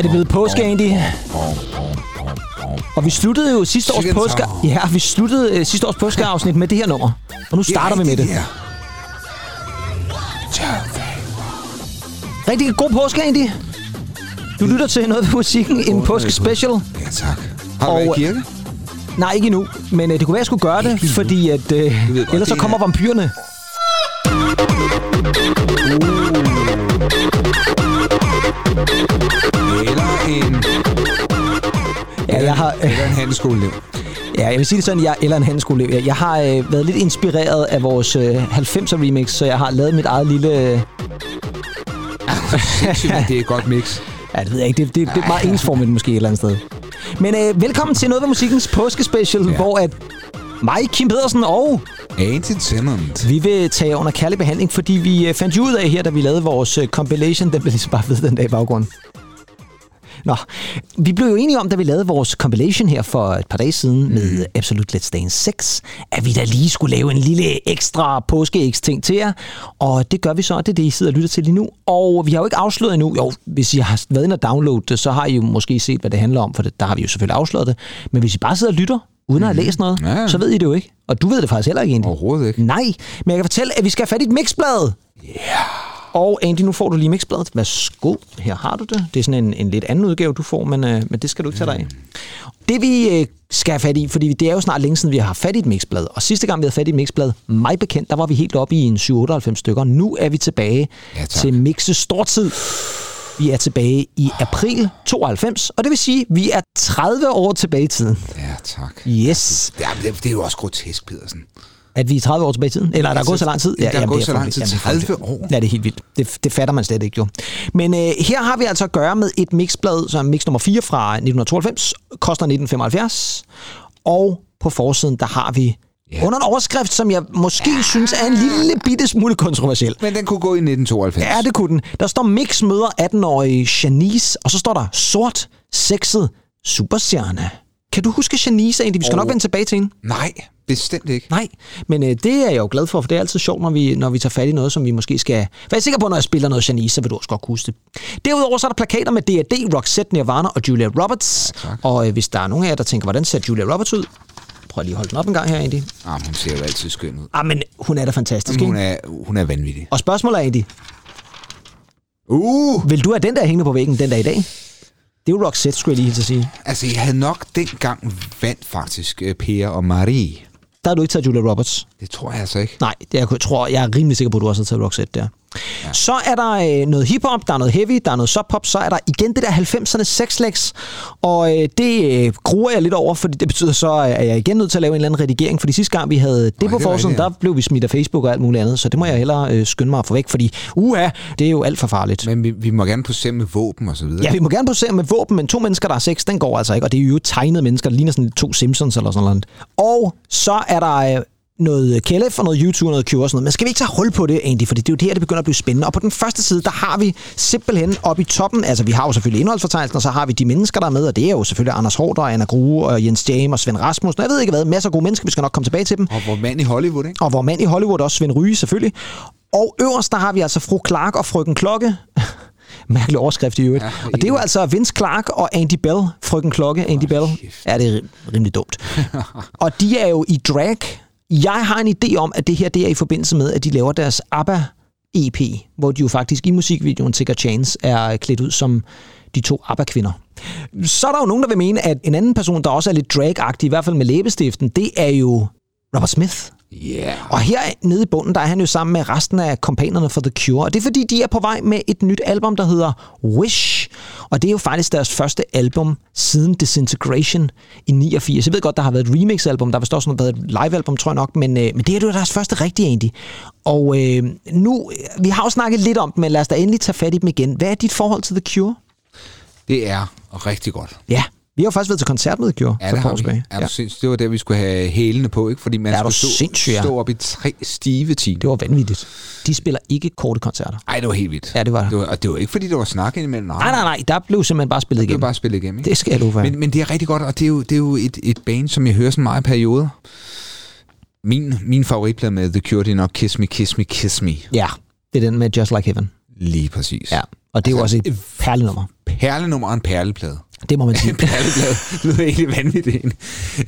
Er det blevet påske, Andy. Og vi sluttede jo sidste års påske... Ja, vi sluttede øh, sidste års påskeafsnit med det her nummer. Og nu starter vi med det. Rigtig god påske, Andy. Du lytter til noget ved musikken, en påske special. Ja, tak. Har du været i kirke? Nej, ikke endnu. Men øh, det kunne være, at jeg skulle gøre det, fordi at, øh, ellers så kommer er- vampyrerne. Jeg har, eller en handelsskoleelev. ja, jeg vil sige det sådan, jeg, eller en handelsskoleelev. Jeg, jeg har øh, været lidt inspireret af vores øh, 90'er remix, så jeg har lavet mit eget lille... Øh, men det er et godt mix. ja, det ved jeg ikke. Det, det, det er meget ensformigt måske et eller andet sted. Men øh, velkommen til noget ved musikkens påskespecial, ja. Ja. hvor at mig, Kim Pedersen og Anti Tennant. vi vil tage under kærlig behandling, fordi vi øh, fandt ud af her, da vi lavede vores øh, compilation, den blev ligesom bare ved den dag i baggrunden. Nå, vi blev jo enige om, da vi lavede vores compilation her for et par dage siden mm. med Absolute Let's Dance 6, at vi da lige skulle lave en lille ekstra påske ting til jer. Og det gør vi så, det er det, I sidder og lytter til lige nu. Og vi har jo ikke afsløret endnu. Jo, hvis I har været inde og downloade det, så har I jo måske set, hvad det handler om, for det, der har vi jo selvfølgelig afsløret det. Men hvis I bare sidder og lytter, uden at have læst noget, Ja. så ved I det jo ikke. Og du ved det faktisk heller ikke egentlig. Overhovedet ikke. Nej, men jeg kan fortælle, at vi skal have fat i et mixblad. Og Andy, nu får du lige mixbladet. Værsgo, her har du det. Det er sådan en, en lidt anden udgave, du får, men, øh, men det skal du ikke tage dig af. Det vi øh, skal have fat i, fordi det er jo snart længe siden, vi har haft fat i et mixblad. Og sidste gang, vi havde fat i et mixblad, mig bekendt, der var vi helt oppe i en 7-98 stykker. Nu er vi tilbage Ja, tak. til mixe stortid. Vi er tilbage i april 92, og det vil sige, at vi er 30 år tilbage i tiden. Ja, tak. Yes. Det er, det er- det er jo også grotesk, Pedersen. At vi er 30 år tilbage i tiden? Eller er der gået så lang tid? der er gået så lang tid. Jamen, det er 30 frygteligt. år. Ja, det er helt vildt. Det, det fatter man slet ikke jo. Men øh, her har vi altså at gøre med et mixblad, som er mix nummer 4 fra 1992, koster 1975. Og på forsiden, der har vi Ja. under en overskrift, som jeg måske ja. synes er en lille bitte smule kontroversiel. Men den kunne gå i 1992. Ja, det kunne den. Der står Mix møder 18-årige Janice, og så står der sort, sexet, superstjerne. Kan du huske Janice egentlig? Vi skal Og- nok vende tilbage til hende. Nej, bestemt ikke. Nej, men øh, det er jeg jo glad for, for det er altid sjovt, når vi, når vi tager fat i noget, som vi måske skal... Er sikker på, når jeg spiller noget Janice, så vil du også godt huske det. Derudover så er der plakater med D&D, Roxette, Nirvana og Julia Roberts. Ja, tak. og øh, hvis der er nogen af jer, der tænker, hvordan ser Julia Roberts ud? Prøv lige at holde den op en gang her, Andy. Ah, hun ser jo altid skøn ud. Ah, men hun er da fantastisk, Hun ikke? er, hun er vanvittig. Og spørgsmålet er, Andy, Uh! vil du have den der hængende på væggen den dag i dag? Det er jo Roxette, skulle jeg lige hilse at sige. Altså, jeg havde nok dengang vandt faktisk uh, Per og Marie. Der har du ikke taget Julia Roberts. Det tror jeg altså ikke. Nej, det jeg tror, jeg er rimelig sikker på, at du også har taget Roxette der. Ja. Så er der øh, noget hiphop, der er noget heavy, der er noget subpop, så er der igen det der 90'erne sexlex, og øh, det øh, gruer jeg lidt over, fordi det betyder så, øh, at jeg igen nødt til at lave en eller anden redigering, fordi sidste gang vi havde det det på forsiden, der blev vi smidt af Facebook og alt muligt andet, så det må jeg hellere øh, skynde mig at få væk, fordi uha, det er jo alt for farligt. Men vi, vi må gerne posere med våben og så videre. Ja, vi må gerne posere med våben, men to mennesker, der har sex, den går altså ikke. Og det er jo tegnede mennesker, der ligner sådan to Simpsons eller sådan noget. Og så er der øh, noget KLF og noget YouTube og noget Cure og sådan noget. Men skal vi ikke tage hul på det, Andy? Fordi det er jo det her, det begynder at blive spændende. Og på den første side, der har vi simpelthen oppe i toppen, altså vi har jo selvfølgelig indholdsfortegnelsen, og så har vi de mennesker, der er med, og det er jo selvfølgelig Anders Hårder, Anna Grue og Jens Jam og Svend Rasmussen. Jeg ved ikke hvad, masser af gode mennesker, vi skal nok komme tilbage til dem. Og hvor mand i Hollywood, ikke? Og hvor mand i Hollywood også, Svend Ryge selvfølgelig. Og øverst, der har vi altså fru Clark og frøken Klokke. Mærkelig overskrift i øvrigt. Ja, og det er jo altså Vince Clark og Andy Bell, frøken Klokke, Andy Bell. kæft. Ja, det er rim- rimelig dumt. og de er jo i drag. Jeg har en idé om, at det her det er i forbindelse med, at de laver deres ABBA EP, hvor de jo faktisk i musikvideoen Take a Chance er klædt ud som de to ABBA-kvinder. Så er der jo nogen, der vil mene, at en anden person, der også er lidt drag i hvert fald med læbestiften, det er jo Robert Smith. Yeah. Og her nede i bunden, der er han jo sammen med resten af kompanerne for The Cure. Og det er fordi, de er på vej med et nyt album, der hedder Wish. Og det er jo faktisk deres første album siden Disintegration i 89. Jeg ved godt, der har været et remix-album, der har vist også været et live-album, tror jeg nok. Men, øh, men det er jo deres første rigtige, egentlig. Og øh, nu, vi har jo snakket lidt om det, men lad os da endelig tage fat i dem igen. Hvad er dit forhold til The Cure? Det er rigtig godt. Ja, vi har jo faktisk været til koncert med Cure Ja, for det par år tilbage. Er Ja. du sindssygt? Det var der, vi skulle have hælene på, ikke? Fordi man du skulle stå, ja. stå op i tre stive timer. Det var vanvittigt. De spiller ikke korte koncerter. Ej, det var helt vildt. Ja, det var det. det var, og det var ikke, fordi der var snak indimellem. Nej, Nej, nej, nej. Der blev simpelthen bare spillet Det var igennem. bare spillet igennem, ikke? Det skal jeg love for. Men, men det er rigtig godt, og det er jo, det er jo et, et band, som jeg hører sådan meget i perioder. Min, min favoritplade med The Cure, det er nok Kiss Me, Kiss Me, Kiss Me. Ja, det er den med Just Like Heaven. Lige præcis. Ja. Og det er jo også et perlenummer. Perlenummer og en perleplade. Det må man sige. perleplade. Det lyder egentlig vanvittigt.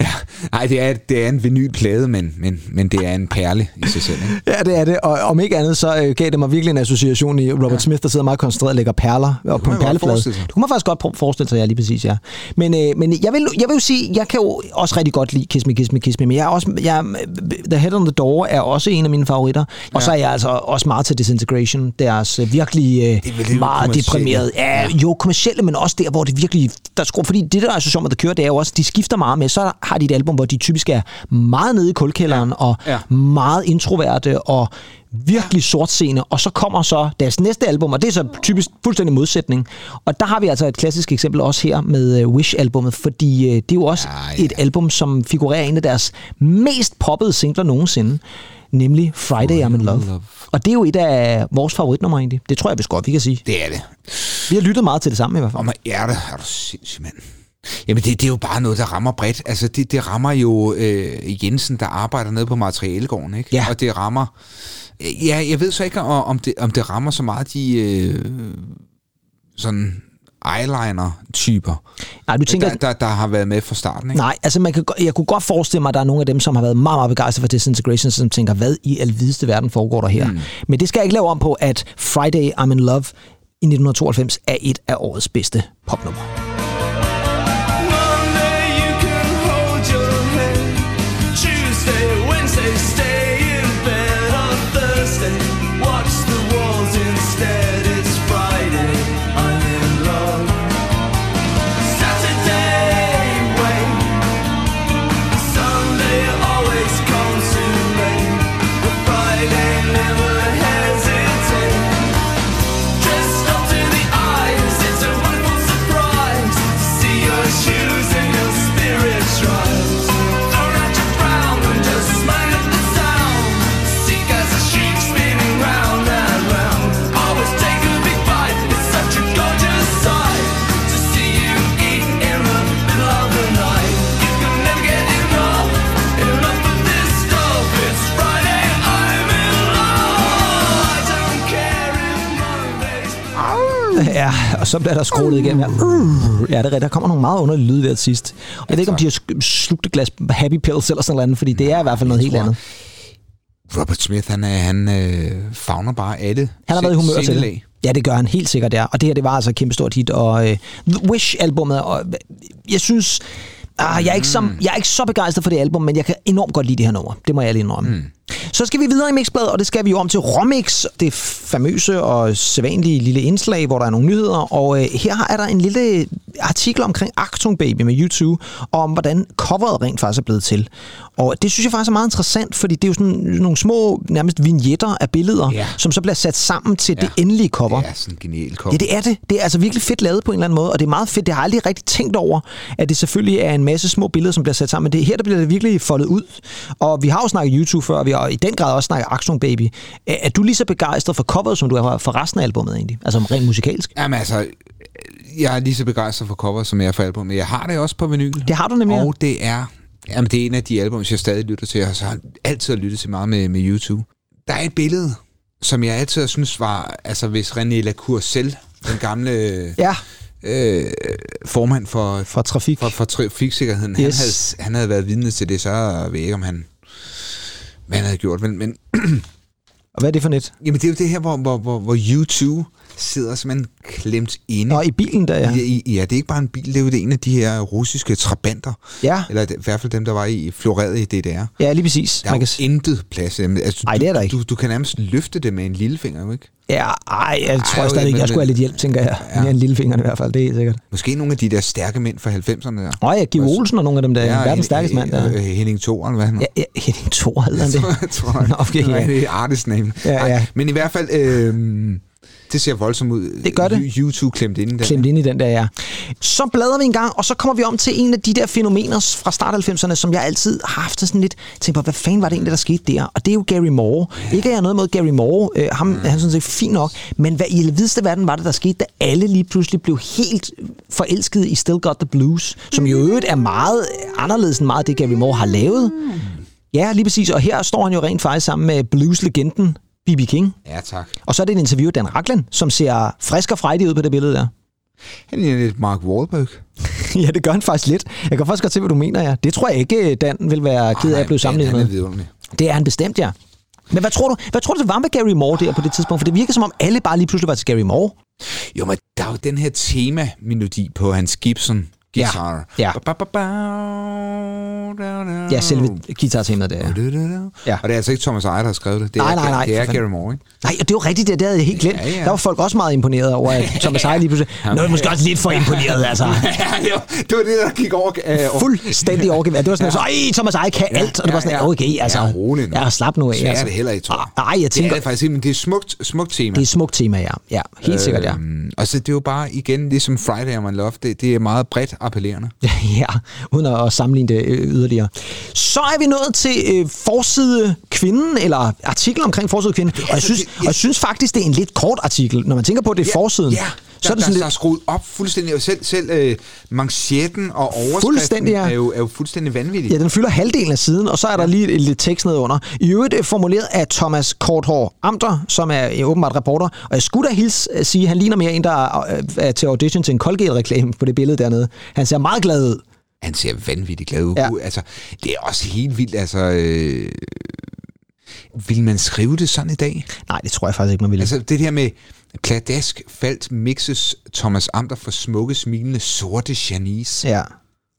Ja. Ej, det er, det er en vinylplade, men, men, men det er en perle i sig selv. Ikke? Ja, det er det. Og om ikke andet, så øh, gav det mig virkelig en association i Robert ja. Smith, der sidder meget koncentreret og lægger perler op på en perleplade. Det kunne man faktisk godt forestille sig, ja, lige præcis, ja. Men, øh, men jeg, vil, jeg vil jo sige, jeg kan jo også rigtig godt lide Kiss Me, Kiss Me, Kiss Me, men jeg er også, jeg, The Head on the Door er også en af mine favoritter. Og så er jeg altså også meget til Disintegration, deres øh, virkelig øh, Det er meget deprimerede. Ja, jo, kommercielle, men også der, hvor det virkelig... Der skruer, fordi det, der er association med The Cure, det er jo også, de skifter meget med. Så har de et album, hvor de typisk er meget nede i kulkælderen, ja. og Ja. meget introverte, og virkelig sortseende, og så kommer så deres næste album, og det er så typisk fuldstændig modsætning. Og der har vi altså et klassisk eksempel også her med uh, Wish-albummet, fordi uh, det er jo også Ja, ja, et album, som figurerer i en af deres mest poppede singler nogensinde, nemlig Friday I'm in Love. Og det er jo et af vores favoritnumre egentlig. Det tror jeg vist godt, vi kan sige. Det er det. Vi har lyttet meget til det samme i hvert fald. Og med hjerte er du sindssyg, mand. Jamen, det, det er jo bare noget, der rammer bredt. Altså, det, det rammer jo øh, Jensen, der arbejder nede på materialegården, ikke? Ja. Og det rammer... Ja, jeg ved så ikke, om om det, om det rammer så meget de øh, sådan eyeliner-typer, Nej, du tænker, der, der, der har været med fra starten, ikke? Nej, altså man kan, jeg kunne godt forestille mig, at der er nogle af dem, som har været meget, meget begejstrede for Disintegration, som tænker, hvad i alvideste verden foregår der her? Mm. Men det skal jeg ikke lave om på, at Friday I'm in Love i 1992 er et af årets bedste popnummer. Og så bliver der scrollet igennem her. Ja, det er. Der kommer nogle meget underlige lyde der til sidst. Og jeg ved ikke, om de har slugt et glas Happy Pills eller sådan noget, fordi det er i hvert fald noget helt andet. Robert Smith, han, er, han øh, fagner bare alle Han har været i humør til det. Ja, det gør han helt sikkert, ja. Og det her, det var altså et kæmpe stort hit. Og øh, The Wish-albummet, og øh, jeg synes... Ah, jeg, er ikke så, jeg er ikke så begejstret for det album, men jeg kan enormt godt lide det her nummer. Det må jeg lige indrømme. Mm. Så skal vi videre i Mixbladet, og det skal vi jo om til Romix, det famøse og sædvanlige lille indslag, hvor der er nogle nyheder. Og øh, her er der en lille artikel omkring Achtung Baby med YouTube, og om hvordan coveret rent faktisk er blevet til. Og det synes jeg faktisk er meget interessant, fordi det er jo sådan nogle små, nærmest vignetter af billeder, Ja. som så bliver sat sammen til Ja. det endelige cover. Det er sådan en genial cover. Ja, det er det. Det er altså virkelig fedt lavet på en eller anden måde, og det er meget fedt. Det har jeg aldrig rigtig tænkt over, at det selvfølgelig er en masse små billeder, som bliver sat sammen. Men det er her, der bliver det virkelig foldet ud. Og vi har jo snakket YouTube før, og vi har i den grad også snakket Action Baby. Er, er du lige så begejstret for coveret, som du er for resten af albumet egentlig? Altså rent musikalsk? Jamen altså, jeg er lige så begejstret for cover, som jeg er for album, men jeg har det også på vinyl. Det har du nemlig. Og det er, jamen det er en af de album, jeg stadig lytter til, så har jeg altid lyttet til meget med, med YouTube. Der er et billede, som jeg altid har synes var, altså hvis René Lacour den gamle Ja, øh, formand for, for trafik. for, for trafiksikkerheden, Yes. han, havde, han havde været vidne til det, så ved jeg ikke, om han, hvad han havde gjort. Men, men Og hvad er det for net? jamen, det er jo det her, hvor, hvor, hvor, hvor YouTube sidder simpelthen klemt inde. Nå, i bilen der, ja. Ja. I, ja, det er ikke bare en bil, det er jo det en af de her russiske trabanter. Ja, Eller i hvert fald dem, der var i floreret i DDR. ja lige præcis. Der er Man kan, intet plads. Altså, Ej, du, det er der ikke. Du, du kan nærmest løfte det med en lillefinger, ikke? ja, ej, jeg tror Ej, stadig, jeg men- skulle have lidt hjælp, tænker jeg. Ja. Mere en lille finger i hvert fald, det er sikkert. Måske nogle af de der stærke mænd fra 90'erne der. Åh ja, Giv Olsen og nogle af dem der, ja, verdens stærkeste mand der. øh, Henning Thor, eller hvad han Ja, ja, Henning Thor hedder han det. jeg tror, jeg. Nå, okay, ja. det er artist name. Ja, Ej, ja. Men i hvert fald, øh, det ser voldsomt ud. Det gør det. YouTube klemt ind i den. klemt ind i den der, ja. Så bladrer vi en gang, og så kommer vi om til en af de der fænomener fra start 90'erne, som jeg altid har haft sådan lidt, tænkt på, hvad fanden var det egentlig, der skete der? Og det er jo Gary Moore. Ikke at jeg noget mod Gary Moore, øh, ham mm. han er sådan set fint nok, men hvad i vidste verden var det, der skete, da alle lige pludselig blev helt forelsket i Still Got the Blues, som jo i øvrigt er meget anderledes end meget det, Gary Moore har lavet. Ja, lige præcis. Og her står han jo rent faktisk sammen med blues-legenden B.B. King. Ja, tak. Og så er det et interview af Dan Racklin, som ser frisk og frejdig ud på det billede der. Han ligner lidt Mark Wahlberg. ja, det gør han faktisk lidt. Jeg kan faktisk godt se, hvad du mener, ja. Det tror jeg ikke, Dan vil være ked af at blive sammenlignet med. er vidunderlig. Det er han bestemt, ja. Men hvad tror du, hvad tror du, det var med Gary Moore der på det tidspunkt? For det virker som om alle bare lige pludselig var til Gary Moore. Jo, men der er jo den her tema-melodi på hans Gibson guitar. Ja. Da. Ja, selve guitartemaet ja. Da, da. Ja. Og det er altså ikke Thomas Ejer, der har skrevet det. Det er, Nej, nej, nej, Det er. Gary Moore, ikke? Nej, og det var rigtigt, det, det havde jeg helt glemt. Ja, ja. Der var folk også meget imponeret over, at Thomas Eje lige pludselig... Nå, måske også lidt for imponeret, altså. ja, det var, det det, der gik over. Øh. Fuldstændig overgivet. Det var sådan, ja. så, Ej, Thomas Eje kan Ja, alt. Og det var sådan, ja, ja. okay, altså. Ja, rolig nu. Ja, slap nu af. Så er altså. det heller ikke, tror jeg. Ah, Nej, jeg Det tænker, er det faktisk ikke, men det er smukt, smukt tema. det er et smukt tema, ja. Ja, helt sikkert, ja. Øhm, og så det er jo bare igen, ligesom Friday I'm in Love, det, det er meget bredt appellerende. Ja, uden at sammenligne det øh, yderligere. Så er vi nået til øh, forside kvinden, eller artiklen omkring forside kvinden. Og jeg altså, synes, og jeg synes faktisk, det er en lidt kort artikel. Når man tænker på, at det er forsiden, Ja, der, så er det der, sådan der er lidt... skruet op fuldstændig, og selv, selv øh, manchetten og overskriften ja. er, jo, er jo fuldstændig vanvittig. Ja, den fylder halvdelen af siden, og så er der lige lidt, lidt tekst nedunder. I øvrigt øh, formuleret af Thomas Korthår Amter, som er øh, åbenbart reporter. Og jeg skulle da hilse at sige, at han ligner mere en, der er, øh, er til audition til en Colgate-reklame på det billede dernede. Han ser meget glad ud. Han ser vanvittigt glad ud. Ja. Altså, det er også helt vildt. Altså, øh, vil man skrive det sådan i dag? Nej, det tror jeg faktisk ikke, man ville. Altså, det her med pladask falt mixes Thomas Amter for smukke, smilende, sorte Janice. Ja.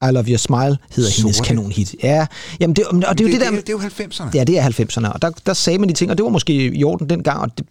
I Love Your Smile hedder Sorte. hendes kanonhit. Ja, jamen det, og det er jo det, det, det der... det, er jo 90'erne. Ja, det er 90'erne, og der, der sagde man de ting, og det var måske i orden dengang, og det,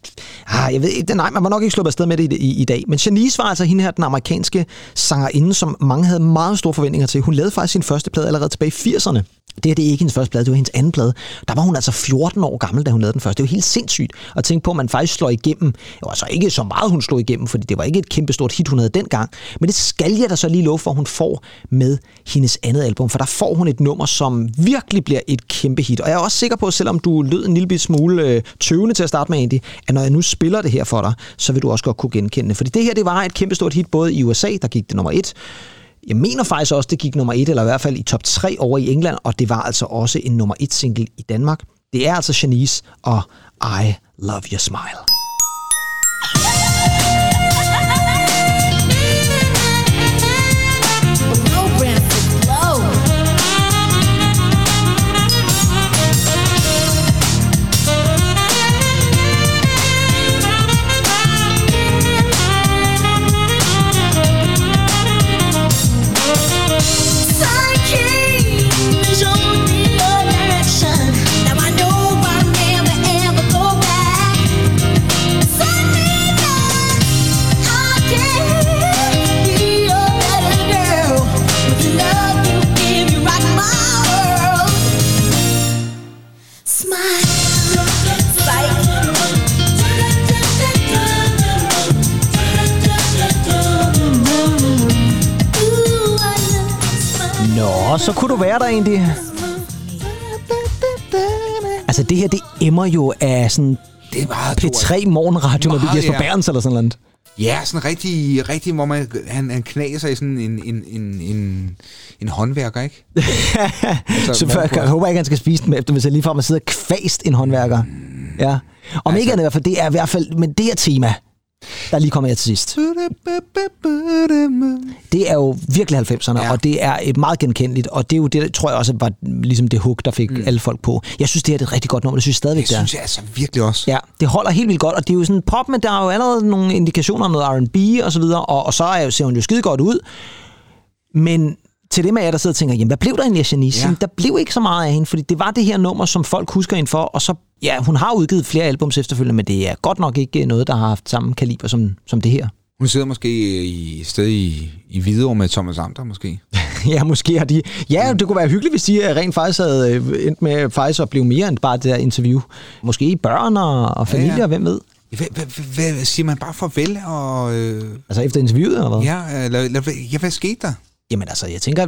ah, jeg ved ikke, nej, man var nok ikke sluppet afsted med det i, i, i dag. Men Janice var altså hende her, den amerikanske sangerinde, som mange havde meget store forventninger til. Hun lavede faktisk sin første plade allerede tilbage i 80'erne. Det her det er ikke hendes første plade, det var hendes anden plade. Der var hun altså 14 år gammel, da hun lavede den første. Det er helt sindssygt at tænke på, at man faktisk slår igennem. Det var altså ikke så meget, hun slog igennem, fordi det var ikke et kæmpestort hit, hun havde dengang. Men det skal jeg da så lige love for, at hun får med hendes andet album. For der får hun et nummer, som virkelig bliver et kæmpe hit. Og jeg er også sikker på, selvom du lød en lille smule øh, tøvende til at starte med, Andy, at når jeg nu spiller det her for dig, så vil du også godt kunne genkende det. Fordi det her, det var et kæmpestort hit både i USA, der gik det nummer et, jeg mener faktisk også, det gik nummer et, eller i hvert fald i top 3 over i England, og det var altså også en nummer et single i Danmark. Det er altså Janice og I Love Your Smile. Nå, så kunne du være der egentlig. Altså det her, det emmer jo af sådan Det er meget P3 morgenradio med Jesper ja. Berns eller sådan noget. Ja, sådan rigtig, rigtig hvor man, han, han knaser i sådan en, en, en, en, en håndværker, ikke? Altså, Så hvad- jeg, jeg håber ikke, han skal spise dem efter, hvis jeg lige får mig sidder kvæst en håndværker. Ja. Om ikke andet i hvert fald, det er i hvert fald, men det er tema, der lige kommer jeg til sidst. Det er jo virkelig 90'erne, ja. Og det er et meget genkendeligt, og det er jo det, tror jeg også var ligesom det hook, der fik mm. alle folk på. Jeg synes, det her er et rigtig godt nummer, det synes jeg stadigvæk, Det det er. synes jeg altså virkelig også. Ja, det holder helt vildt godt, og det er jo sådan pop, men der er jo allerede nogle indikationer om noget R&B og så videre, og, og så er jo, ser hun jo skide godt ud. Men til det med jer, der sidder og tænker, jamen hvad blev der egentlig af Janice? Ja. Ja. Der blev ikke så meget af hende, fordi det var det her nummer, som folk husker hende for, og så, ja, hun har udgivet flere albums efterfølgende, men det er godt nok ikke noget, der har haft samme kaliber som, som det her. Hun sidder måske i et sted i, i Hvidovre med Thomas Amter, måske. ja, måske har de... Ja, det kunne være hyggeligt, hvis de øh, rent faktisk havde øh, endt med faktisk at blive mere end bare det der interview. Måske i børn og, og familie, ja, Ja, hvem ved? Hvad, siger man bare farvel? Og, øh, Altså efter interviewet, eller hvad? ja, eller, eller, hvad- ja, hvad skete der? Jamen altså, jeg tænker,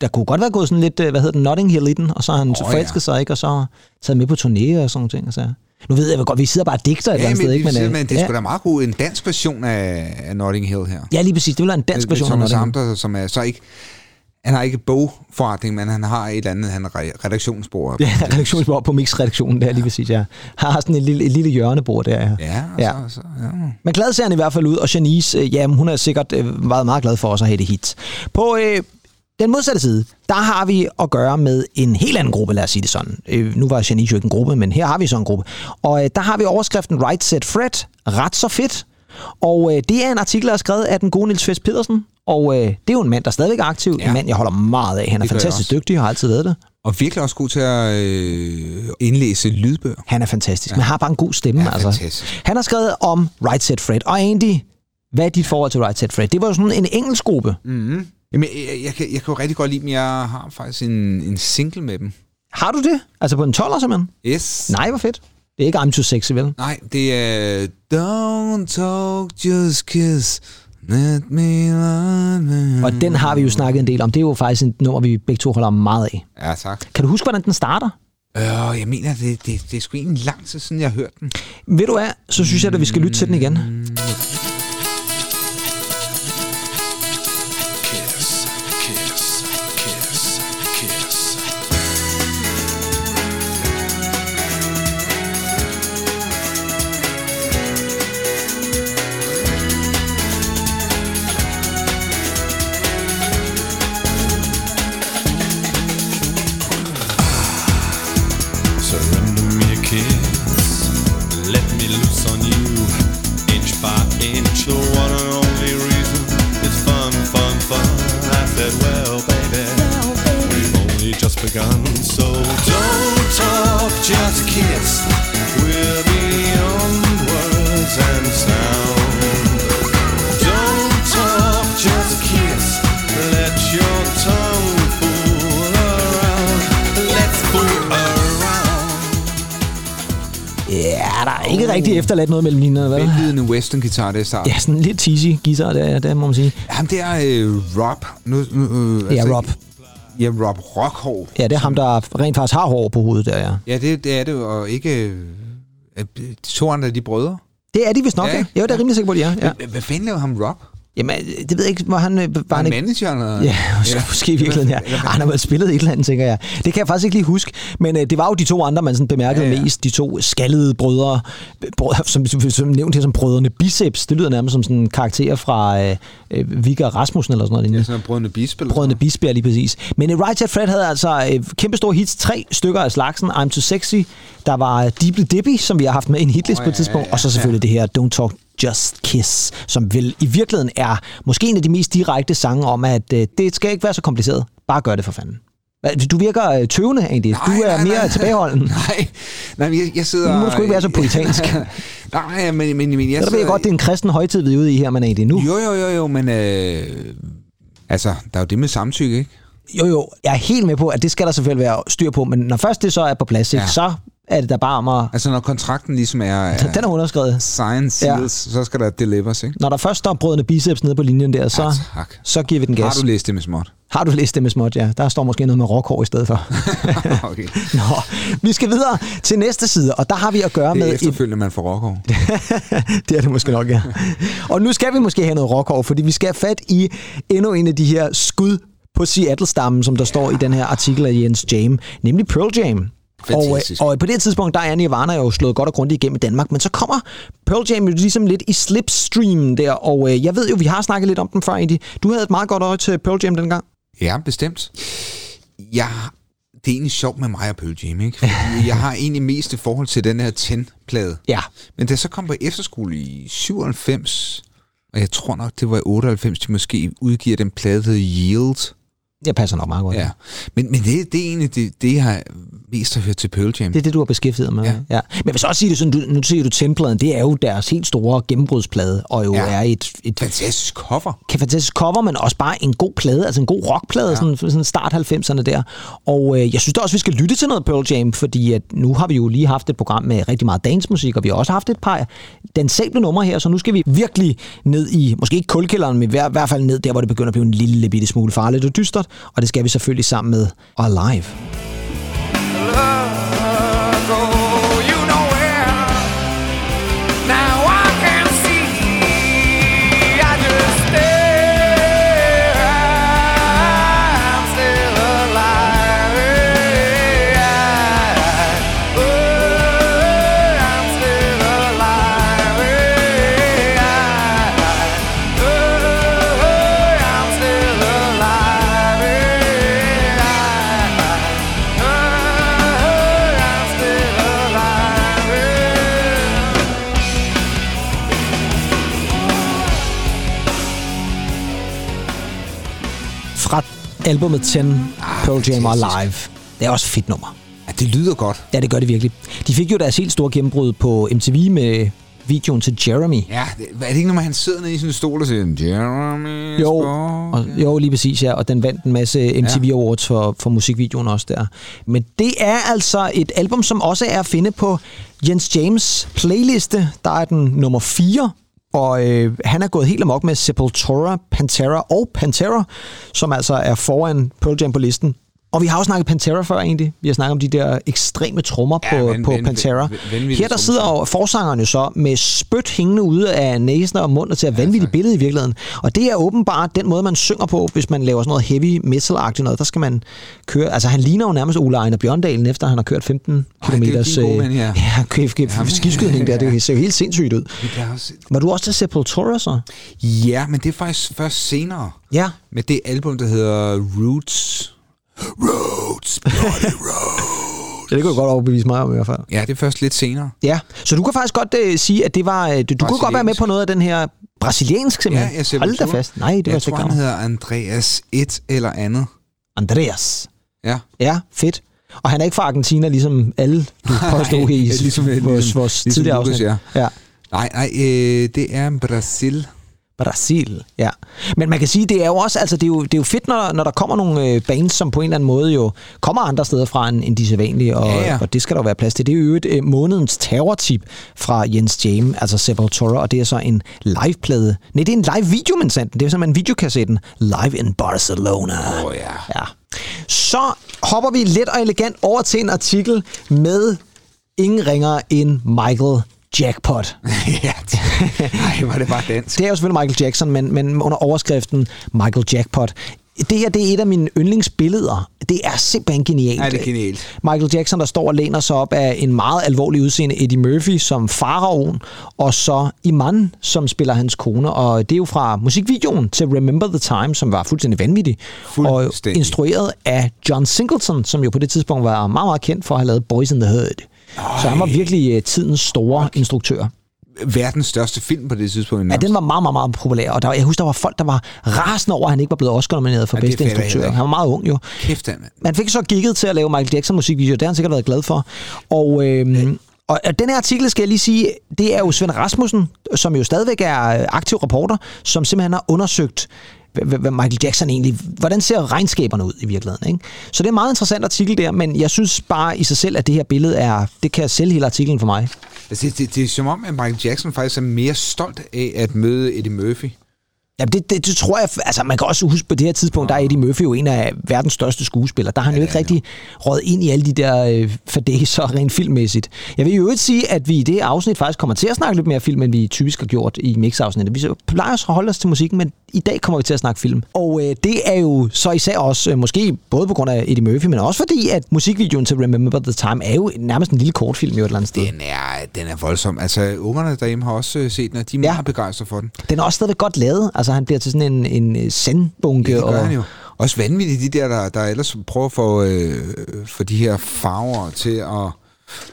der kunne godt være gået sådan lidt, øh, hvad hedder den, Notting Hill i den, og så har han oh, forelsket ja. sig, ikke? Og så taget med på turné og sådan nogle ting. Altså. Nu ved jeg godt, vi sidder bare og digter et eller andet sted, ikke? men, øh, men det er ja. sgu da meget god en dansk version af, af Notting Hill her. Ja, lige præcis. Det vil være en dansk version af Notting Hill. Som er så ikke... han har ikke bogforretning, men han har et eller andet, han re- redaktionsbord. Ja, redaktionsbord på Mix-redaktionen, der lige præcis, ja. Har sådan et lille, et lille hjørnebord der, ja. Ja, Ja. Så, så, ja. Men glad ser han i hvert fald ud, og Janice, øh, ja, hun er sikkert øh, været meget glad for os at have det hit. På øh, den modsatte side, der har vi at gøre med en helt anden gruppe, lad os sige det sådan. Øh, nu var Janice jo ikke en gruppe, men her har vi så en gruppe. Og øh, der har vi overskriften Right Set Fred, ret så fedt. Og øh, det er en artikel, der er skrevet af den gode Nils Fest Pedersen. Og øh, det er jo en mand, der stadigvæk er aktiv. Ja. En mand, jeg holder meget af. Han er Det fantastisk dygtig og har altid været det. Og virkelig også god til at øh, indlæse lydbøger. Han er fantastisk, ja. men har bare en god stemme. Ja, altså. fantastisk. Han har skrevet om Right Set Fred. Og Andy, hvad er dit forhold til Right Set Fred? Det var jo sådan en engelsk gruppe. Mm-hmm. Jamen, jeg, jeg, kan, jeg kan jo rigtig godt lide dem. Jeg har faktisk en, en single med dem. Har du det? Altså på en 12'er simpelthen? Yes. Nej, hvor fedt. Det er ikke I'm Too Sexy, vel? Nej, det er Don't talk, just kiss. Let me run. Og den har vi jo snakket en del om. Det er jo faktisk et nummer, vi begge to holder meget af. Ja, tak. Kan du huske, hvordan den starter? Øh, jeg mener, det, det, det er sgu egentlig lang tid siden, jeg har hørt den. Ved du hvad? Så synes jeg, at vi skal lytte til den igen. Kiss, begun. So don't talk, just kiss. We're beyond words and sound. Don't talk, just kiss. Let your tongue fool around. Let's fool around. Ja, der er ikke rigtig efterladt noget mellem linjerne, vel? Velvidende western guitar, det er start. Ja, sådan lidt cheesy guitar, der, der må man sige. Jamen, det er øh, Rob. Nu, nu, øh, Ja, Rob. Ja, Rob Rockhov. Ja, det er ham, der rent faktisk har hår på hovedet der, ja. Ja, det, det er det, og ikke... Øh, øh, to andre, de brødre. Det er de vist nok, ja. Ja? Jo, det er rimelig sikker på, de er. Ja. Ja. Hvad fanden laver ham Rob? Jamen, det ved jeg ikke, hvor han... øh, Var han han manager? Eller? Ja, måske, måske i virkeligheden, ja. Eller- Ej, han har vel spillet et eller andet, tænker jeg. Det kan jeg faktisk ikke lige huske. Men øh, det var jo de to andre, man sådan bemærkede ja, Ja, ja. ja. mest. De to skaldede brødre, brødre som, som, som nævnt her som brødrene Biceps. Det lyder nærmest som sådan en karakter fra øh, øh, Vigga Rasmussen eller sådan noget. Ja, lignende. sådan en brødende bispe. eller Brødrene sådan Bisbjerg lige præcis. Men uh, Right Set Fred havde altså øh, kæmpe store hits. Tre stykker af slagsen. I'm Too Sexy. Der var Deeply Dippy, som vi har haft med i en hitlist Åh, på et ja, tidspunkt. ja, og så ja. selvfølgelig det her Don't Talk Just Kiss, som vel i virkeligheden er måske en af de mest direkte sange om, at øh, det skal ikke være så kompliceret. Bare gør det for fanden. Du virker øh, tøvende. Du Nej, er nej, mere nej. tilbageholden. Nej, nej men jeg, jeg sidder... Nu må du sgu ikke være så poetansk. nej, men, men, men jeg Så der ved jeg godt, det er en kristen højtid, vi er ude i her, er egentlig nu. Jo, jo, jo, jo, men... Øh, altså, der er jo det med samtykke, ikke? Jo, jo, jeg er helt med på, at det skal der selvfølgelig være styr på, men når først det så er på plads. Ja. så er det da bare at... Altså, når kontrakten ligesom er... er Den er underskrevet. sign seals, ja. så skal der delivers, ikke? Når der først står brødende biceps nede på linjen der, så, Ja, tak. så giver vi den gas. Har du læst det med småt? Har du læst det med småt, ja. Der står måske noget med rockhår i stedet for. okay. Nå, vi skal videre til næste side, og der har vi at gøre Det med... er et- efterfølgende, man får rockhår. det er det måske nok, ja. Og nu skal vi måske have noget rockhår, fordi vi skal have fat i endnu en af de her skud på Seattle-stammen, som der står i den her artikel af Jens Jam, nemlig Pearl Jam. Og, øh, Fantastisk. og på det tidspunkt, der er Nirvana jo slået godt og grundigt igennem i Danmark, men så kommer Pearl Jam jo ligesom lidt i slipstreamen der, og øh, jeg ved jo, vi har snakket lidt om den før, Andy. Du havde et meget godt øje til Pearl Jam dengang. Ja, bestemt. Jeg, det er egentlig sjovt med mig og Pearl Jam, ikke? Fordi jeg har egentlig mest et forhold til den her 10-plade. Ja, Men da jeg så kom på efterskole i 97, og jeg tror nok, det var i 98, de måske udgiver den plade, der Yield. Det passer nok meget godt. Ja. Men, men det, det er egentlig det, det, jeg har mest har hørt til Pearl Jam. Det er det, du har beskæftiget med. Ja. Ja. Men jeg vil så også sige det sådan, du, nu siger du Templaden, det er jo deres helt store gennembrudsplade, og jo. Ja. er et, et Fantastisk cover. kan fantastisk cover, men også bare en god plade, altså en god rockplade, ja. sådan, sådan start 90'erne der. Og øh, jeg synes da også, vi skal lytte til noget Pearl Jam, fordi at nu har vi jo lige haft et program med rigtig meget dancemusik, og vi har også haft et par dansable numre her, så nu skal vi virkelig ned i, måske ikke kulkælderen, men i hver, hvert fald ned der, hvor det begynder at blive en lille bitte smule farligt og dystert, og det skal vi selvfølgelig sammen med Alive. Albumet 10, Pearl Jam fantastisk. Live. Det er også et fedt nummer. Ja, det lyder godt. Ja, det gør det virkelig. De fik jo deres helt store gennembrud på MTV med videoen til Jeremy. Ja, det, er det ikke, når han sidder nede i sådan en stol og siger, Jeremy Jo, og, jo, lige præcis, ja. Og den vandt en masse MTV Ja. Awards for, for musikvideoen også der. Men det er altså et album, som også er at finde på Jens James playliste. Der er den nummer 4, og øh, han er gået helt amok med Sepultura, Pantera og Pantera, som altså er foran Pearl Jam på listen. Og vi har jo snakket Pantera før egentlig. Vi har snakket om de der ekstreme trommer Ja, på, van- på van- Pantera. van- vanvittige Her der sidder jo forsangeren jo så med spyt hængende ude af næsen og munden til et vanvittigt billede i virkeligheden. Og det er åbenbart den måde, man synger på, hvis man laver sådan noget heavy metal-agtigt noget. Der skal man køre... Altså, han ligner jo nærmest Ole Ejner Bjørndalen, efter han har kørt 15 Ej, det er km. ven, ja. ja, skidskydning der. ja. Det ser jo helt sindssygt ud. Også... Var du også til Sepultura så? Ja, men det er faktisk først senere. Ja. Med det album, der hedder Roots. Roots, bloody Roots. Ja, det kunne du godt overbevise mig om i hvert fald. Ja, det er først lidt senere. Ja, så du kan faktisk godt øh, sige, at det var... Øh, du, du kunne godt være med på noget af den her brasiliansk Ja, simpelthen. jeg ser Hold da fast. Nej, det var Jeg slet tror, ikke han hedder Andreas et eller andet. Andreas. Ja. Ja, fedt. Og han er ikke fra Argentina, ligesom alle, du påstod i ja, ligesom- vores, ligesom- vores ligesom tidligere Lucas, afsnit. ja. ja. Nej, nej, øh, det er Brasil. Brasil, ja. Men man kan sige, det er jo også, altså det er jo, det er jo fedt, når, når der kommer nogle øh, bands, som på en eller anden måde jo kommer andre steder fra end, end de sædvanlige, og, Ja, ja. og det skal der jo være plads til. Det er jo et øh, månedens terrortip fra Jens Jam, altså Sepultura, og det er så en liveplade. Nej, det er en live video, men sandt. Det er simpelthen videokassetten Live in Barcelona. Oh, ja. Ja. Så hopper vi let og elegant over til en artikel med ingen ringer end Michael Jackpot. ja, nej, var det bare dansk. Det er jo selvfølgelig Michael Jackson, men, men under overskriften Michael Jackpot. Det her, det er et af mine yndlingsbilleder. Det er simpelthen genialt. Ja, det er genialt. Michael Jackson, der står og læner sig op af en meget alvorlig udseende Eddie Murphy som faraoen, og så Iman, som spiller hans kone. Og det er jo fra musikvideoen til Remember the Time, som var fuldstændig vanvittig. Og Fuldstændig. instrueret af John Singleton, som jo på det tidspunkt var meget, meget kendt for at have lavet Boys in the Hood. Så han var virkelig øh, tidens store instruktør. Verdens største film på det tidspunkt. Ja, den var meget, meget, meget populær, og der, var- jeg husker, der var folk, der var rasende over, at han ikke var blevet Oscar-nomineret for Ja, bedste instruktør. Han var meget ung jo. Kæft, han, mand. Man fik så gigget til at lave Michael Jackson musikvideo, det har han sikkert været glad for. Og, øhm, og øh, den her artikel, skal jeg lige sige, det er jo Svend Rasmussen, som jo stadigvæk er øh, aktiv reporter, som simpelthen har undersøgt, hvad- hvad Michael Jackson egentlig, hvordan ser regnskaberne ud i virkeligheden. Ikke? Så det er en meget interessant artikel der, men jeg synes bare i sig selv, at det her billede er, det kan sælge hele artiklen for mig. Altså, det, det, det er som om, at Michael Jackson faktisk er mere stolt af at møde Eddie Murphy. Ja, det, det, det tror jeg, altså man kan også huske på det her tidspunkt, der er Eddie Murphy jo en af verdens største skuespillere. Der har han jo ikke rigtig råd ind i alle de der øh, fadæser rent filmmæssigt. Jeg vil jo ikke sige, at vi i det afsnit faktisk kommer til at snakke lidt mere film, end vi typisk har gjort i mix-afsnittet. Vi plejer os at holde os til musikken, men i dag kommer vi til at snakke film. Og øh, det er jo så især også, øh, måske både på grund af Eddie Murphy, men også fordi, at musikvideoen til Remember the Time er jo nærmest en lille kortfilm jo et eller andet sted. Den er, den er voldsom. Altså, ungerne derhjemme har også øh, set den, og de er Ja. meget begejstrede for den. Den er også stadigvæk godt lavet. Altså han bliver til sådan en, en øh, sandbunke. Ja, det gør og, han jo. Også vanvittigt, de der, der, der ellers prøver at få, øh, for de her farver til at,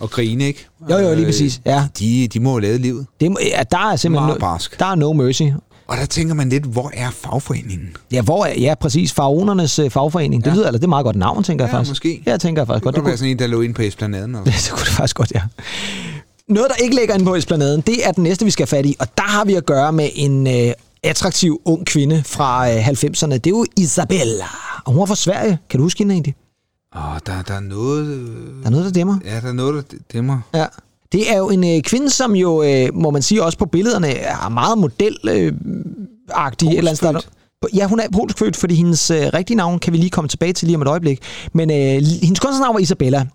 at grine, ikke? Jo, jo, lige Øh, præcis, ja. De, de må jo lave livet. Det, må- ja, der er simpelthen no, der er no mercy. Og der tænker man lidt, hvor er fagforeningen? Ja, hvor er, ja, præcis. Faraonernes øh, fagforening. Det Ja. lyder, eller det er meget godt navn, tænker jeg Ja, faktisk. måske. Ja, tænker jeg faktisk Det godt. kunne Det være kunne, sådan en, der lå inde på Esplanaden. Eller? det kunne det faktisk godt, ja. Noget, der ikke ligger inde på Esplanaden, det er den næste, vi skal have fat i. Og der har vi at gøre med en øh, attraktiv ung kvinde fra øh, 90'erne. Det er jo Isabella. Og hun er fra Sverige. Kan du huske hende egentlig? Åh, der, der er noget... øh, Der er noget, der dæmmer. Ja, der er noget, der dæmmer. Ja. Det er jo en øh, kvinde, som jo, øh, må man sige, også på billederne er meget modelagtig. Øh, eller andet. Ja, hun er polsk født, fordi hendes øh, rigtige navn kan vi lige komme tilbage til lige om et øjeblik. Men øh, hendes kunstnernavn var Isabella,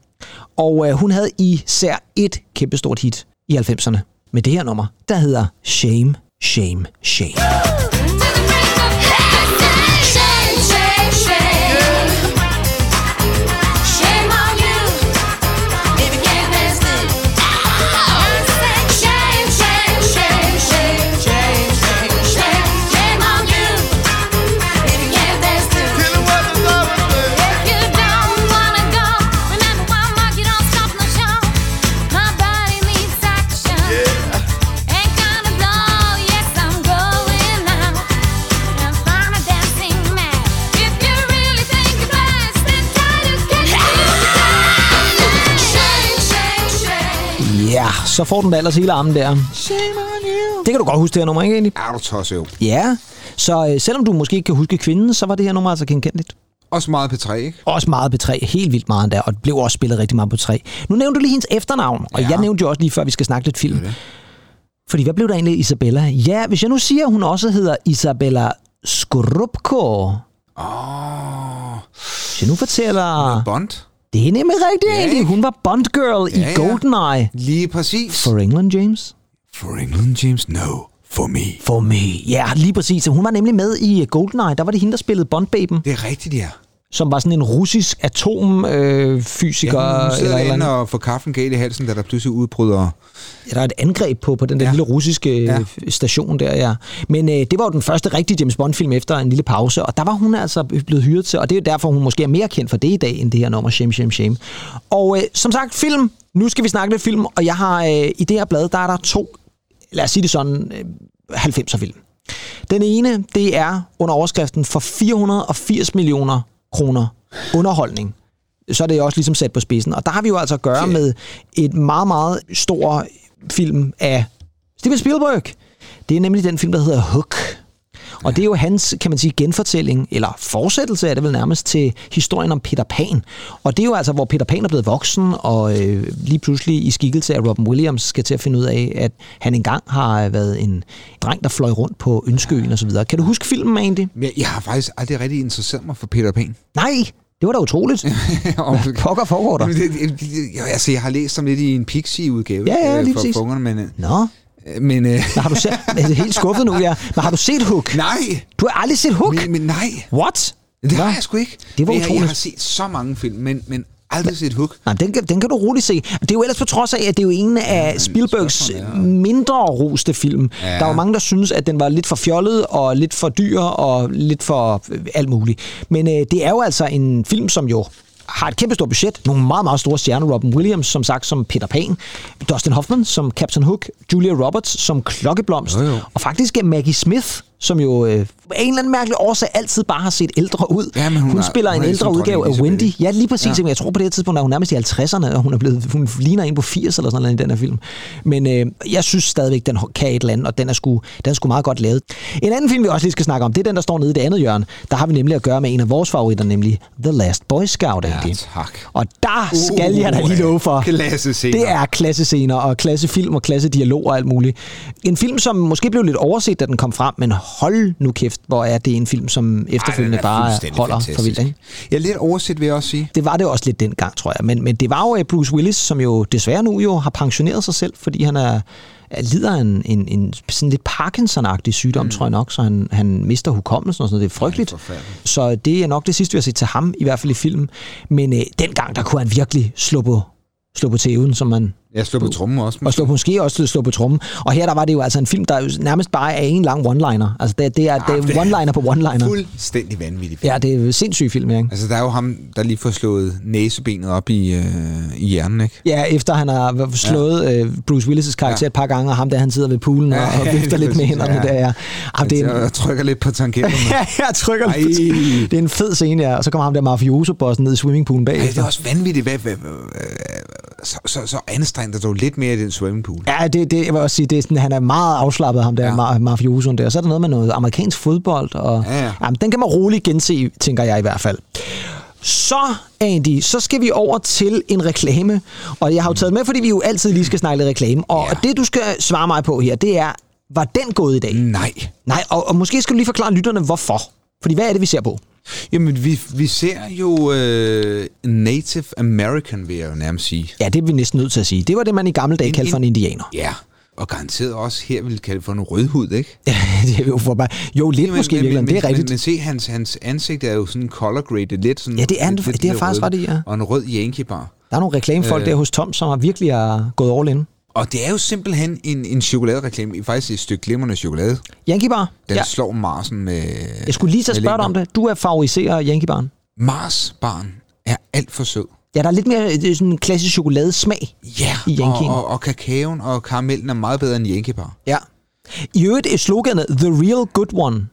og øh, hun havde især et kæmpestort hit i 90'erne med det her nummer, der hedder Shame, Shame. Shame, så får den da ellers hele armen der. Shame on you. Det kan du godt huske, det her nummer, ikke egentlig? Er du tosset jo. Ja, så øh, selvom du måske ikke kan huske kvinden, så var det her nummer altså genkendeligt. Også meget P3, ikke? Også meget på 3, helt vildt meget der, og det blev også spillet rigtig meget på 3. Nu nævnte du lige hendes efternavn, og Ja. jeg nævnte jo også lige før, vi skal snakke lidt film. Det det. Fordi hvad blev der egentlig Isabella? Ja, hvis jeg nu siger, at hun også hedder Isabella Skorupko. Åh, Hvis jeg nu fortæller... Bond. Det er nemlig rigtigt, Ja, ikke? Hun var Bond Girl Ja, i ja. GoldenEye. Lige præcis. For England, James? For England, James, no. For me. For me. Ja, lige præcis. Hun var nemlig med i GoldenEye. Der var det hende, der spillede Bond-baben, Det er rigtigt, ja. Som var sådan en russisk atomfysiker. Øh, Ja, hun eller, eller andet. og får kaffen galt i halsen, da der pludselig udbryder... Ja, der er et angreb på, på den der ja. Lille russiske ja. Ja. station der, ja. Men øh, det var jo den første rigtige James Bond-film efter en lille pause, og der var hun altså blevet hyret til, og det er jo derfor, hun måske er mere kendt for det i dag, end det her nummer Shame, Shame, Shame. Og øh, som sagt, film. Nu skal vi snakke lidt film, og jeg har øh, i det her blad, der er der to, lad os sige det sådan, øh, 90'er film. Den ene, det er under overskriften for 480 millioner kroner underholdning så er det også ligesom sat på spidsen. Og der har vi jo altså at gøre med et meget, meget stor film af Steven Spielberg. Det er nemlig den film, der hedder Hook. Og det er jo hans, kan man sige, genfortælling, eller fortsættelse er det vel nærmest, til historien om Peter Pan. Og det er jo altså, hvor Peter Pan er blevet voksen, og øh, lige pludselig i skikkelse af Robin Williams skal til at finde ud af, at han engang har været en dreng, der fløj rundt på Ønskeøen og så videre. Kan du huske filmen, Andy? Men jeg har faktisk aldrig rigtig interesseret mig for Peter Pan. Nej, det var da utroligt. Og- Hvad pokker foregår der? Det, det, det, jeg, altså, jeg har læst om lidt i en Pixie-udgave Ja, ja, øh, for, præcis. for ungerne, men, øh, Nå, men øh, Men har du set, jeg er helt skuffet nu, ja. Men har du set Hook? nej, Du har aldrig set Hook? men, men nej, What? det har jeg sgu ikke. Det var Men jeg, jeg utroligt. har set så mange film, men, men aldrig set Hook. Nej, den kan, den kan du roligt se. Det er jo ellers på trods af, at det er jo en af Spielbergs spørgsmålet er- mindre roste film. Ja. Der er jo mange, der synes, at den var lidt for fjollet, og lidt for dyr, og lidt for øh, alt muligt. Men øh, det er jo altså en film, som jo har et kæmpe stort budget. Nogle meget, meget store stjerner. Robin Williams, som sagt, som Peter Pan. Dustin Hoffman, som Captain Hook. Julia Roberts, som Klokkeblomst. Jo, jo. Og faktisk Maggie Smith, som jo øh, af en eller anden mærkelig årsag altid bare har set ældre ud. Ja, hun hun er- spiller hun en ældre udgave af Wendy. Ja, lige præcis. Ja. Jeg tror på det her tidspunkt, er hun nærmest i 50'erne, og hun er blevet, hun ligner en på 80 eller sådan noget i den her film. Men øh, jeg synes stadigvæk, den kan et eller andet, og den er, sgu, den er sgu meget godt lavet. En anden film, vi også lige skal snakke om, det er den, der står nede i det andet hjørne. Der har vi nemlig at gøre med en af vores favoritter, nemlig The Last Boy Scout. Ja, tak. Og der skal jeg da lige love for. Klassescener. Det er klassescener og klassefilm og klassedialog og alt muligt. En film, som måske blev lidt overset, da den kom frem, men hold nu kæft, hvor er det en film, som efterfølgende Ej, er bare holder for fantastisk. vildt. Ikke? Er lidt overset, vil jeg også sige. Det var det også lidt dengang, tror jeg. Men, men det var jo øh, Bruce Willis, som jo desværre nu jo har pensioneret sig selv, fordi han er er- lider af en, en, en sådan lidt Parkinson-agtig sygdom, mm. tror jeg nok, så han, han mister hukommelsen og sådan noget. Det er frygteligt. Ej, forfærdeligt. så det er nok det sidste, vi har set til ham, i hvert fald i filmen. Men øh, dengang, der kunne han virkelig slå på, slå på tæven, som man Jeg slår på trummen også. og slå, måske også slå på trummen. Og her der var det jo altså en film, der nærmest bare er en lang one-liner. Altså det, det er, det det er er one-liner på one-liner. Fuldstændig vanvittig film. Ja, det er en sindssyg film, ikke? Altså, der er jo ham, der lige får slået næsebenet op i, øh, i hjernen, ikke? Ja, efter han har slået ja. Bruce Willis' karakter ja. Ja. et par gange, og ham der, han sidder ved poolen ja, og, og vifter lige lidt med hænderne ja. der, ja. Ah, det, er en, Jeg trykker lidt på tangenterne. ja, jeg trykker Ej. lidt. Det er en fed scene, ja. Og så kommer ham der mafioso-bossen ned i swimmingpoolen Ej, det er også vanvittigt. Hvad, hvad, hvad, så, så, så anstreng dig dog lidt mere i den swimmingpool. Ja, det, det, jeg vil også sige, det er sådan, han er meget afslappet, ham der ja. Ja. ma- mafiosoen der. Så er der noget med noget amerikansk fodbold, og Ja, ja. Jamen, den kan man roligt gense, tænker jeg i hvert fald. Så, Andy, så skal vi over til en reklame. Og jeg har jo taget med, fordi vi jo altid lige skal snakke lidt reklame. Og Ja. det, du skal svare mig på her, det er, var den gået i dag? Nej. Nej, og, og måske skal du lige forklare lytterne, hvorfor. Fordi hvad er det, vi ser på? Jamen, vi, vi ser jo øh, Native American, vil jeg jo nærmest sige. Ja, det er vi næsten nødt til at sige. Det var det, man i gamle dage kaldte for en indianer. Ja, og garanteret også her vil kalde for en rødhud, ikke? Ja, det er jo for bare... Jo, lidt Men- måske men, virkeligheden, men, det er rigtigt. Men, men se, hans, hans ansigt er jo sådan color graded lidt. Sådan Ja, det er lidt, det er faktisk ret i, ja. Og en rød Yankee bar. Der er nogle reklamefolk Øh. der hos Tom, som har virkelig er gået all in. Og det er jo simpelthen en, en chokoladereklame. Faktisk et stykke glimrende chokolade. Yankee Bar? Den Ja. slår Marsen med... Jeg skulle lige med spørge dig om det. Du er favoriserer Yankee Barn. Mars barn er alt for sød. Ja, der er lidt mere det er sådan en klassisk chokoladesmag. Ja, I Yankeen. og, og, og kakaoen og karamellen er meget bedre end Yankee bar. Ja. I øvrigt er sloganet The Real Good One.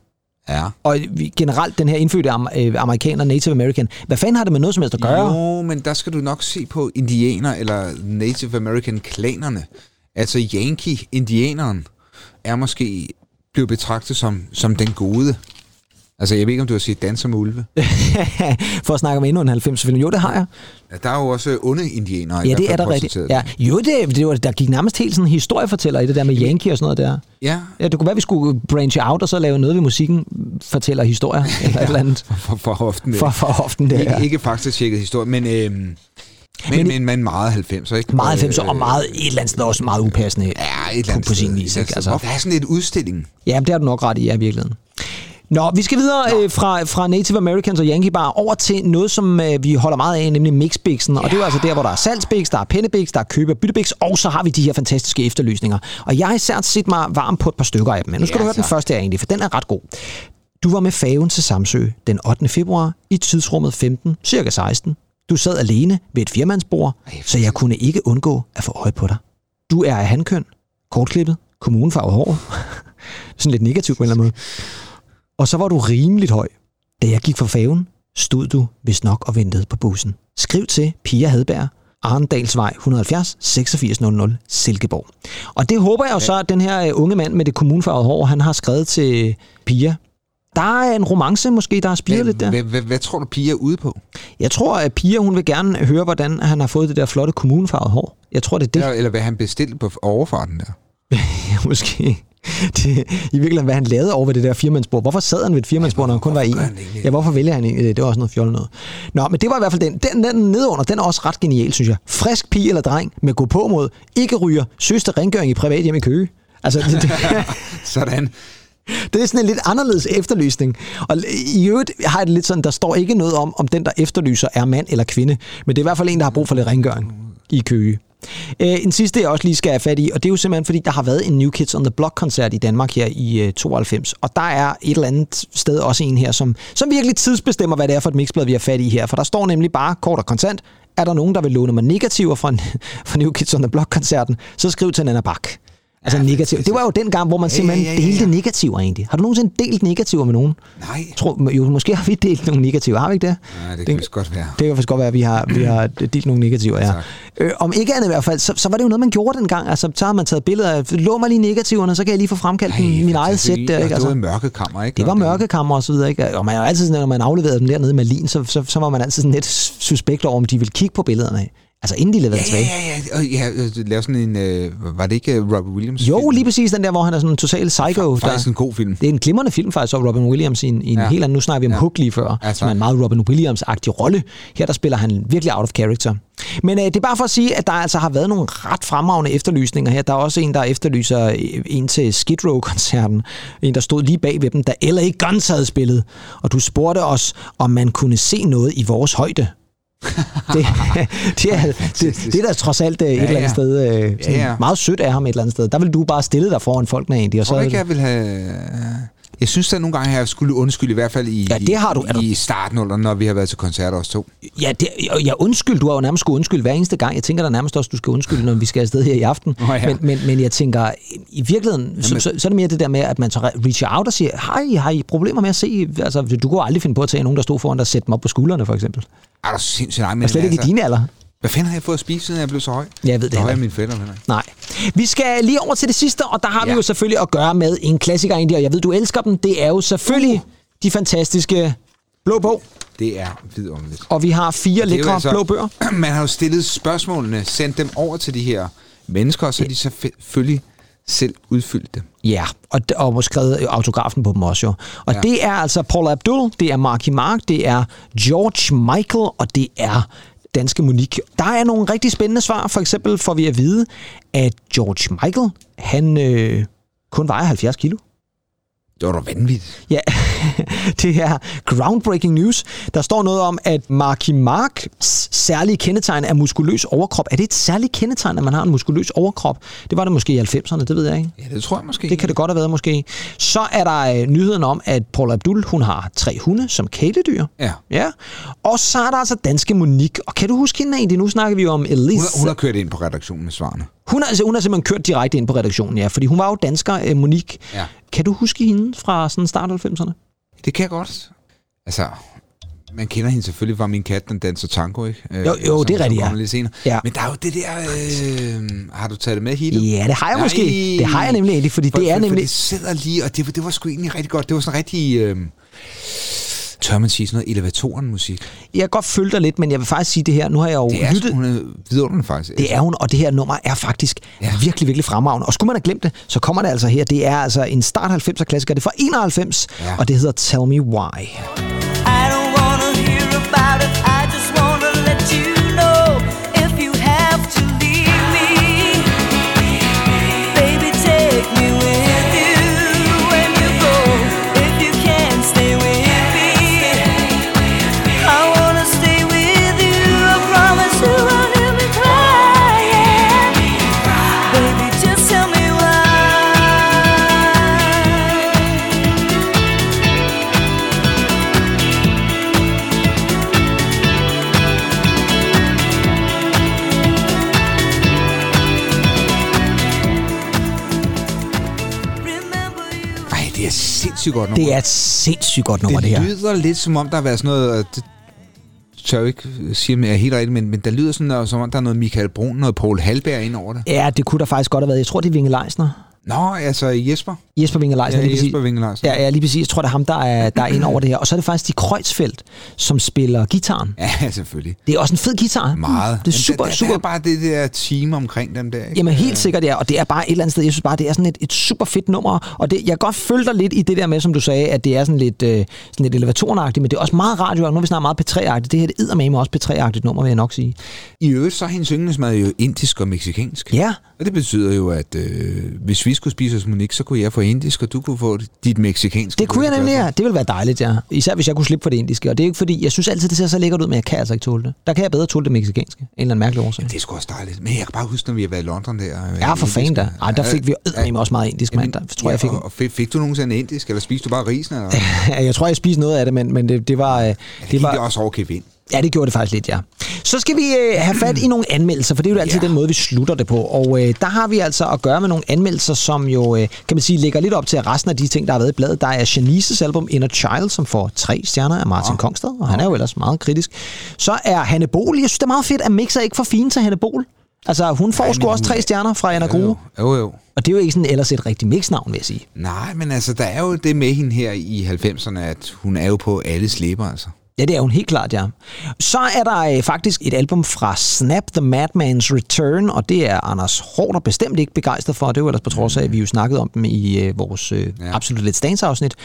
Ja. Og generelt den her indfødte øh, amerikaner, Native American. Hvad fanden har det med noget som helst at gøre? Jo, men der skal du nok se på indianer eller Native American klanerne. Altså Yankee-indianeren er måske blevet betragtet som, som den gode. Altså, jeg ved ikke, om du har set Danser med Ulve. For at snakke om endnu en 90 film. Jo, det har jeg. Ja, der er jo også onde indianere. Ja, det er der rigtigt. Ja. Jo, det, det var, der gik nærmest helt sådan en historiefortæller i det der med Yankee og sådan noget der. ja. Ja, det kunne være, vi skulle branche out og så lave noget ved musikken, fortæller historier eller et eller andet. For, for hoften. For, for often det ikke, ikke faktisk tjekket historie, men, øhm, men, men, men, men meget 90'er, ikke? Meget 90 Øh, og meget et eller andet sted også meget upassende. Ja, et eller andet på sin sted, vis, ikke? sted. Altså. Hvorfor er sådan et udstilling? Ja, det har du nok ret i, ja, i virkeligheden. Nå, vi skal videre øh, fra, fra Native Americans og Yankee Bar over til noget, som øh, vi holder meget af, nemlig mixbixen. Og det er jo altså der, hvor der er salgsbix, der er pennebix, der er købe- og og så har vi de her fantastiske efterlysninger. Og jeg har især set mig varm på et par stykker af dem. Men nu skal Ja, du høre den tak. første her egentlig, for den er ret god. Du var med færgen til Samsø den 8. februar i tidsrummet 15, cirka 16. Du sad alene ved et firmandsbord, så jeg kunne ikke undgå at få øje på dig. Du er af handkøn, kortklippet, kommunefarvet hår. Sådan lidt negativt på en eller anden måde. Og så var du rimeligt høj. Da jeg gik fra færgen, stod du vist nok og ventede på bussen. Skriv til Pia Hadberg, Arendalsvej 170 8600 Silkeborg. Og det håber jeg jo så, at den her øh, unge mand med det kommunefarvede hår, han har skrevet til Pia. Der er en romance måske, der har spiret lidt der. Hvad, hvad, tror du, Pia er ude på? Jeg tror, at Pia hun vil gerne høre, hvordan han har fået det der flotte kommunefarvede hår. Jeg tror, det er det. Eller, eller hvad han bestilte på overfarten der? måske. Det, I virkeligheden, hvad han lavede over ved det der firmandsbord. Hvorfor sad han ved et firmandsbord, når han kun var en? Ja, hvorfor vælger han egentlig det? Det var også noget fjollet noget. Nå, men det var i hvert fald den. Den, den nedunder, den er også ret genial, synes jeg. Frisk pige eller dreng med gå på mod, ikke ryger, søster rengøring i privat hjem i Køge. Altså, det, det, Sådan. det er sådan en lidt anderledes efterlysning. Og i øvrigt har jeg det lidt sådan, der står ikke noget om, om den, der efterlyser, er mand eller kvinde. Men det er i hvert fald en, der har brug for lidt rengøring i Køge. Øh, en sidste, jeg også lige skal have fat i, og det er jo simpelthen, fordi der har været en New Kids on the Block-koncert i Danmark her i øh, 92. Og der er et eller andet sted også en her, som, som virkelig tidsbestemmer, hvad det er for et mixblad, vi har fat i her. For der står nemlig bare kort og kontant, er der nogen, der vil låne mig negativer fra, fra New Kids on the Block-koncerten, så skriv til Nana Bak. Altså ja, negativ. Det var jo den gang, hvor man Ja, simpelthen ja, ja, ja. delte negativer egentlig. Har du nogensinde delt negativer med nogen? Nej. Tror, jo, måske har vi delt nogle negativer, har vi ikke det? Ja, det kan vist godt være. Det kan faktisk godt være, at vi har, vi har delt nogle negativer, ja. Tak. Øh, om ikke andet i hvert fald, så, så var det jo noget, man gjorde dengang. Altså, så har man taget billeder af, lå mig lige negativerne, så kan jeg lige få fremkaldt Ej, min, min eget sæt der, ikke? Det Altså, var i mørkekammer, ikke? det var mørkekammer og så videre, ikke? Og man er jo altid sådan, når man afleverede dem dernede med lin, så, så, så var man altid sådan lidt suspekt over, om de ville kigge på billederne. Altså, inden de leverede Ja, ja, tilbage. ja, ja. Og ja, lave sådan en... Øh, var det ikke øh, Robert Williams? Jo, film? lige præcis den der, hvor han er sådan en total psycho. Faktisk der, en god film. det er en glimrende film faktisk, og Robin Williams i en, i en Ja. helt anden... Nu snakker vi om Ja. Hook lige før, Ja, som er en meget Robin Williams-agtig rolle. Her der spiller han virkelig out of character. Men øh, det er bare for at sige, at der altså har været nogle ret fremragende efterlysninger her. Der er også en, der efterlyser øh, en til Skid Row-koncerten. En, der stod lige bag ved dem, da LA Guns havde spillet. Og du spurgte os, om man kunne se noget i vores højde. det, det, er, det, det er da trods alt øh, et Ja, eller andet sted øh, Ja, ja. meget sødt af ham et eller andet sted. Der vil du bare stille dig foran folkene egentlig. Og Tror så, du ikke, jeg vil have... Jeg synes da nogle gange, at jeg skulle undskylde, i hvert fald i, Ja, det har du. Du- i starten, når vi har været til koncerter os to. Ja, det, ja, undskyld. Du har jo nærmest skulle undskylde hver eneste gang. Jeg tænker da nærmest også, du skal undskylde, når vi skal afsted her i aften. Nå ja. men, men, men jeg tænker, i virkeligheden, så, så, så er det mere det der med, at man så re- reacher out og siger, hej, har I problemer med at se? Altså, du kunne aldrig finde på at tage nogen, der stod foran dig og sætte dem op på skuldrene, for eksempel. Er du sindssygt nej, men Og slet ikke i din alder. Hvad fanden har jeg fået at spise, siden jeg blev så høj? Ja, jeg ved det høj mine fætter. Nej. Vi skal lige over til det sidste, og der har ja. vi jo selvfølgelig at gøre med en klassiker egentlig, og jeg ved, du elsker dem. Det er jo selvfølgelig de fantastiske blå bog, Det er vidunderligt. og vi har fire lækre altså- blå bøger. Man har jo stillet spørgsmålene, sendt dem over til de her mennesker, og så har de selvfølgelig selv udfyldt dem. Ja, og, og skrevet autografen på dem også jo. Og. Ja. det er altså Paul Abdul, det er Marky Mark, det er George Michael, og det er danske Monique. Der er nogle rigtig spændende svar. For eksempel får vi at vide, at George Michael, han øh, kun vejer 70 kilo. Det var da vanvittigt. Ja, det er groundbreaking news. Der står noget om, at Marky Marks særlige kendetegn er muskuløs overkrop. Er det et særligt kendetegn, at man har en muskuløs overkrop? Det var det måske i 90'erne, det ved jeg ikke. Ja, det tror jeg måske. Det kan det godt have været måske. Så er der øh, nyheden om, at Paul Abdul, hun har tre hunde som kæledyr. Ja. Ja. Og så er der altså danske Monique. Og kan du huske hende egentlig? Nu snakker vi om Elise. Hun, har, hun har kørt ind på redaktionen med svarene. hun, har, altså, hun har simpelthen kørt direkte ind på redaktionen, ja. Fordi hun var jo dansker, øh, Monique. Ja. Kan du huske hende fra sådan start af 90'erne? Det kan jeg godt. Altså, man kender hende selvfølgelig fra Min Kat, den danser tango, ikke? Øh, Jo, jo, det er rigtigt, ja. Lidt senere. Ja. Men der er jo det der... Øh, har du taget det med, Hittet? Ja, det har jeg Nej. måske. Det har jeg nemlig egentlig, fordi For, det er for, For nemlig... det sidder lige, og det, det var sgu egentlig rigtig godt. Det var sådan rigtig... Øh, tør man sige sådan noget elevatoren-musik? Jeg kan godt følge dig lidt, men jeg vil faktisk sige det her. Nu har jeg jo Det er lyttet... hun er vidunderlig faktisk. Det er hun, og det her nummer er faktisk ja. Virkelig, virkelig fremragende. Og skulle man have glemt det, så kommer det altså her. Det er altså en start 90'er klassiker. Det er fra 91, ja. Ja. og det hedder Tell Me Why. I don't wanna hear about it. I sindssygt godt nummer. Det er et sindssygt godt nummer, det, det her. lyder lidt som om, der har været sådan noget... og Det tør jeg ikke sige, om jeg er helt rigtigt, men, men der lyder sådan noget, som om, der er noget Michael Brun, noget Paul Halberg ind over det. Ja, det kunne der faktisk godt have været. Jeg tror, det er Vinge Leisner. Nå, altså Jesper. Jesper Vinge Leisner, Ja, lige præcis. Jesper Wingelarsen. Ja, ja, lige præcis. Jeg tror, det er ham, der er, der er inde over det her. Og så er det faktisk de Kreuzfeldt, som spiller gitaren. Ja, selvfølgelig. Det er også en fed guitar. Meget. Det er super, der, der, super Der er bare det der team omkring dem der, ikke? Jamen helt sikkert, ja. Og det er bare et eller andet sted, jeg synes bare, det er sådan et, et super fedt nummer. Og det, jeg kan godt følge dig lidt i det der med, som du sagde, at det er sådan lidt, øh, sådan lidt elevatoragtigt, men det er også meget radio, og nu er vi snart meget P3-agtigt. Det her det er med også P3-agtigt nummer, vil jeg nok sige. I øvrigt, så er hendes yndlingsmad jo indisk og meksikansk. Ja, Og det betyder jo, at øh, hvis vi skulle spise hos Monique, så kunne jeg få indisk, og du kunne få dit meksikanske. det kunne jeg nemlig, ja. Det ville være dejligt, ja. Især hvis jeg kunne slippe for det indiske. Og det er ikke fordi, jeg synes altid, det ser så lækkert ud, men jeg kan altså ikke tåle det. Der kan jeg bedre tåle det meksikanske. En eller anden mærkelig årsag. Det er sgu også dejligt. Men jeg kan bare huske, når vi har været i London der. øh, Ja, for fanden da. Ej, der fik vi Ja, også meget indisk, mand. Der tror jeg, jeg fik... Og, fik, fik du nogensinde indisk, eller spiste du bare risen? Eller? Ja, jeg tror, jeg spiste noget af det, men, men det, det var... øh, det Det gik var også over Kevin. Ja, det gjorde det faktisk lidt, ja. Så skal vi øh, have fat i nogle anmeldelser, for det er jo altid Ja. den måde, vi slutter det på. Og øh, der har vi altså at gøre med nogle anmeldelser, som jo, øh, kan man sige, lægger lidt op til resten af de ting, der har været i bladet. Der er Janices album Inner Child, som får tre stjerner af Martin Kongstad, og han er jo ellers meget kritisk. Så er Hanne Bol, jeg synes, det er meget fedt, at Mix er ikke for fine til Hanne Bol. Altså, hun får Ej, sgu også tre stjerner fra Anna Jo, Grue. jo, jo. Og det er jo ikke sådan ellers et rigtigt mix-navn, vil jeg sige. Nej, men altså, der er jo det med hende her i 90'erne, at hun er jo på alle slæber, altså. Ja, det er hun helt klart, ja. Så er der øh, faktisk et album fra Snap the Madman's Return, og det er Anders Hårder bestemt ikke begejstret for. Det jo ellers på trods af, at vi jo snakkede om dem i øh, vores øh, ja. Absolut Let's Dance-afsnit.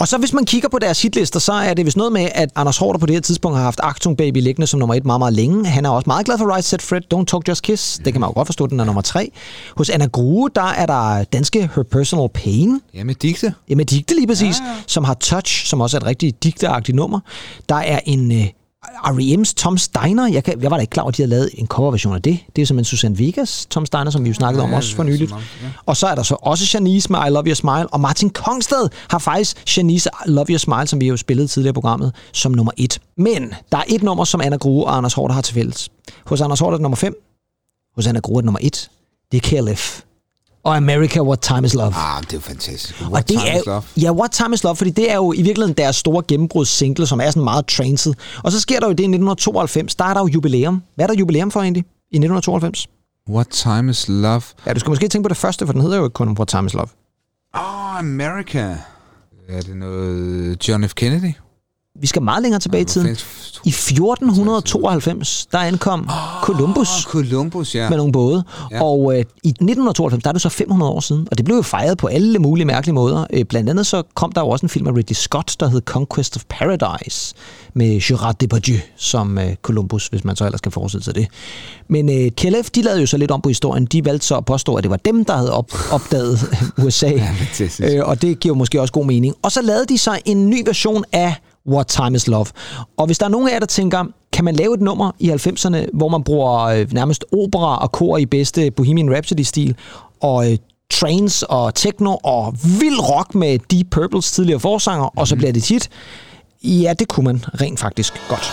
Og så hvis man kigger på deres hitlister, så er det vist noget med, at Anders Hårder på det her tidspunkt har haft Achtung Baby liggende som nummer et meget, meget længe. Han er også meget glad for Right Set Fred, Don't Talk Just Kiss. Det kan man jo godt forstå, den er nummer tre. Hos Anna Grue, der er der danske Her Personal Pain. Ja, med digte. Ja, med digte lige præcis, ja, ja. som har Touch, som også er et rigtig digteagtigt nummer. Der er en uh, R.E.M's Tom Steiner. Jeg, kan, jeg var da ikke klar over, at de havde lavet en coverversion af det. Det er simpelthen Susanne Vegas Tom Steiner, som vi jo snakkede om Ja, også for nyligt. som om, ja. Og så er der så også Janice med I Love Your Smile, og Martin Kongstad har faktisk Janice I Love Your Smile, som vi jo spillede tidligere i programmet, som nummer et. Men der er et nummer, som Anna Grue og Anders Hårder har til fælles. Hos Anders Hårder er det nummer 5. Hos Anna Grue er det nummer 1. Det er KLF. Og America, What Time Is Love. Ah, det er jo fantastisk. What Og det time er, is love? Ja, What Time Is Love, fordi det er jo i virkeligheden deres store gennembrudssingle, som er sådan meget tranced. Og så sker der jo det i 1992, der er der jo jubilæum. Hvad er der jubilæum for egentlig i 1992? What time is love? Ja, du skal måske tænke på det første, for den hedder jo ikke kun What Time Is Love. Åh, oh, America. Er det noget John F. Kennedy? Vi skal meget længere tilbage i tiden. I 1492, der ankom Columbus Åh, Columbus, ja. med nogle både. Ja. Ja. Og øh, i 1992, der er det så 500 år siden, og det blev jo fejret på alle mulige mærkelige måder. Øh, blandt andet så kom der jo også en film af Ridley Scott, der hed Conquest of Paradise, med Gerard Depardieu som øh, Columbus, hvis man så ellers kan forestille sig det. Men øh, KLF, de lavede jo så lidt om på historien. De valgte så at påstå, at det var dem, der havde op, opdaget USA. fantastisk. øh, og det giver måske også god mening. Og så lavede de så en ny version af What Time Is Love. Og hvis der er nogen af jer, der tænker, kan man lave et nummer i 90'erne, hvor man bruger øh, nærmest opera og kor i bedste Bohemian Rhapsody-stil, og øh, trains og techno og vild rock med Deep Purples tidligere forsanger, mm-hmm. og så bliver det tit. Ja, det kunne man rent faktisk godt.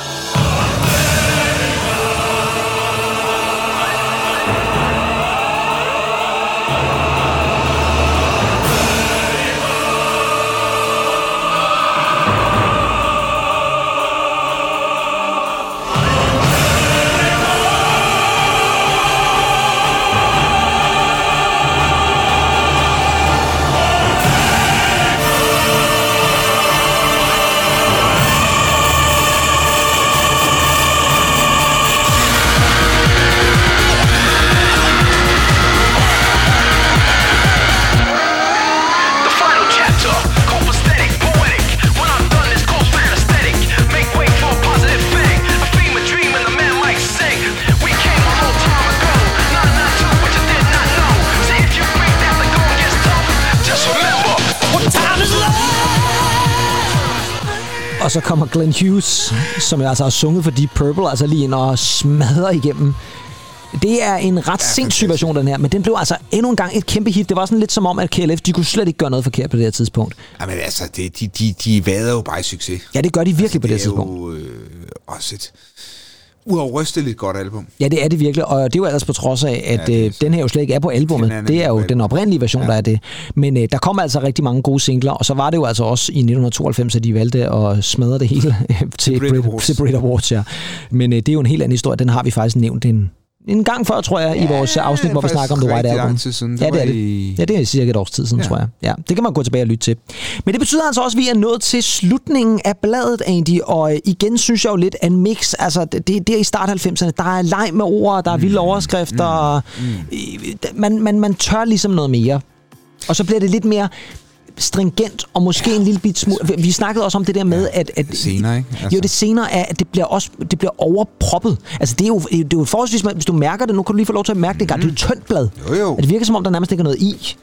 Så kommer Glenn Hughes, som jeg altså har sunget for Deep Purple, altså lige ind og smadrer igennem. Det er en ret sindssyg version, den her, men den blev altså endnu en gang et kæmpe hit. Det var sådan lidt som om, at KLF, de kunne slet ikke gøre noget forkert på det her tidspunkt. Jamen altså, det, de, de, de vader jo bare i succes. Ja, det gør de virkelig på det, det her er tidspunkt. jo øh, også et uafrysteligt godt album. Ja, det er det virkelig, og det er jo ellers på trods af, at Ja, øh, den her jo slet ikke er på albummet. Er Det er jo den oprindelige version, ja. der er det. Men øh, der kom altså rigtig mange gode singler, og så var det jo altså også i 1992, at de valgte at smadre det hele til, Brit Brit, Awards. til Brit Awards. Ja. Men øh, det er jo en helt anden historie. Den har vi faktisk nævnt en, en gang før, tror jeg, i vores afsnit, hvor vi snakker om The White Album. lang tid siden. Ja, det er det. i- Ja, det er cirka et års tid siden, ja. Ja. tror jeg. Ja, det kan man gå tilbage og lytte til. Men det betyder altså også, at vi er nået til slutningen af bladet, Andy. Og igen synes jeg jo lidt, at mix, altså det, det er i start 90'erne, der er leg med ord, der er vilde overskrifter. Mm. Man, man, man tør ligesom noget mere. Og så bliver det lidt mere stringent, og måske en lille bit smule... Vi snakkede også om det der med, at... at Senere, ikke? Altså. Jo, det senere er, at det bliver også det bliver overproppet. Altså, det er jo, det er jo forholdsvis... Hvis du mærker det, nu kan du lige få lov til at mærke det engang. Det er et tyndt blad. Jo, jo. At det virker som om, der nærmest ikke er noget i.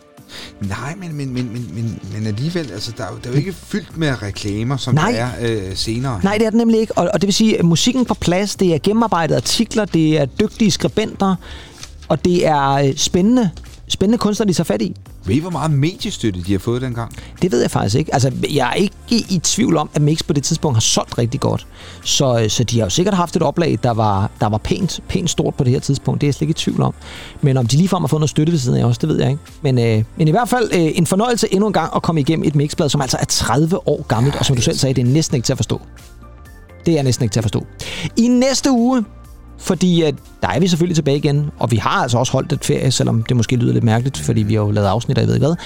Nej, men, men, men, men, men, men alligevel, altså, der er, jo, der er jo ikke fyldt med reklamer, som Nej. der er øh, senere. Nej, det er det nemlig ikke. Og, og det vil sige, at musikken på plads, det er gennemarbejdede artikler, det er dygtige skribenter, og det er øh, spændende, spændende kunstnere, de tager fat i. Ved I, hvor meget mediestøtte de har fået dengang? Det ved jeg faktisk ikke. Altså, jeg er ikke i tvivl om, at Mix på det tidspunkt har solgt rigtig godt. Så, øh, så de har jo sikkert haft et oplag, der var, der var pænt, pænt stort på det her tidspunkt. Det er jeg slet ikke i tvivl om. Men om de ligefrem har fået noget støtte ved siden af også, det ved jeg ikke. Men, øh, men i hvert fald øh, en fornøjelse endnu en gang at komme igennem et mixblad, som altså er 30 år gammelt, og som du selv sagde, det er næsten ikke til at forstå. Det er næsten ikke til at forstå. I næste uge, fordi at der er vi selvfølgelig tilbage igen, og vi har altså også holdt et ferie, selvom det måske lyder lidt mærkeligt, fordi vi har jo lavet afsnit, og jeg ved ikke hvad.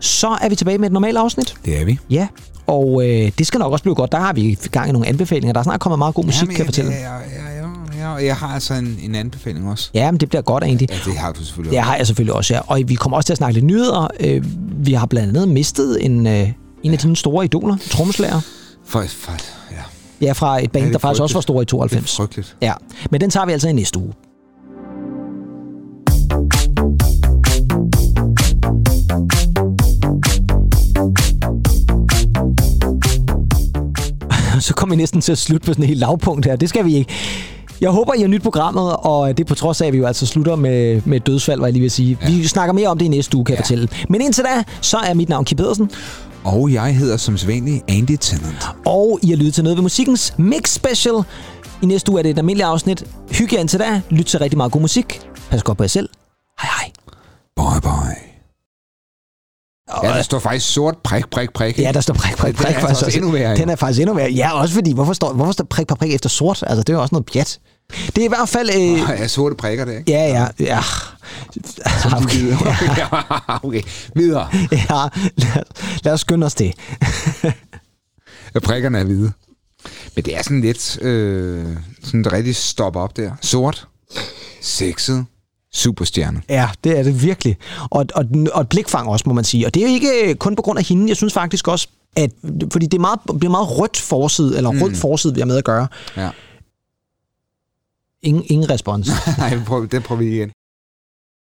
Så er vi tilbage med et normalt afsnit. Det er vi. Ja, og øh, det skal nok også blive godt. Der har vi gang i nogle anbefalinger. Der er snart kommet meget god musik, kan jeg fortælle. Ja, ja, ja, ja, ja, jeg har altså en, en anbefaling også. Ja, men det bliver godt egentlig. Ja, det har du selvfølgelig Det har jeg selvfølgelig også, ja. Og vi kommer også til at snakke lidt nyheder. Øh, vi har blandt andet mistet en, øh, en af dine store idoler, trommeslager. For, for, ja, fra et band, Ja, er der faktisk også var stor i det er 92. frygteligt. Ja, men den tager vi altså i næste uge. Så kommer vi næsten til at slutte på sådan en helt lavpunkt her. Det skal vi ikke. Jeg håber, I har nyt programmet, og det er på trods af, at vi jo altså slutter med, med et dødsfald, var jeg lige at sige. Ja. Vi snakker mere om det i næste uge, kan jeg Ja. fortælle. Men indtil da, så er mit navn Kim Pedersen, Og jeg hedder som sædvanlig Andy Tennant. og I har lyttet til noget ved musikkens Mix Special. I næste uge er det et almindeligt afsnit. Hygge jer indtil da. Lyt til rigtig meget god musik. Pas godt på jer selv. Hej hej. Bye bye. Ja, der står faktisk sort prik, prik, prik. Ja, der står prik, prik, Den er prik. altså faktisk også endnu værre. Den er faktisk endnu værre. Ja, også fordi, hvorfor står, hvorfor står prik, prik, prik efter sort? Altså, det er jo også noget pjat. Det er i hvert fald... Øh, Ja, sorte prikker det, ikke? ja, ja, ja. Okay, ja, okay, videre. ja lad, lad os skynde os det. Ja, Prikkerne er hvide. Men det er sådan lidt øh, sådan et rigtig stop op der. Sort, sexet, superstjerne. Ja, det er det virkelig. Og, og, og et blikfang også, må man sige. Og det er jo ikke kun på grund af hende. Jeg synes faktisk også, at fordi det er meget, det er meget rødt forside, eller rød forside, vi har med at gøre. Ja. Ingen, ingen respons. Nej, prøv, det prøver vi igen.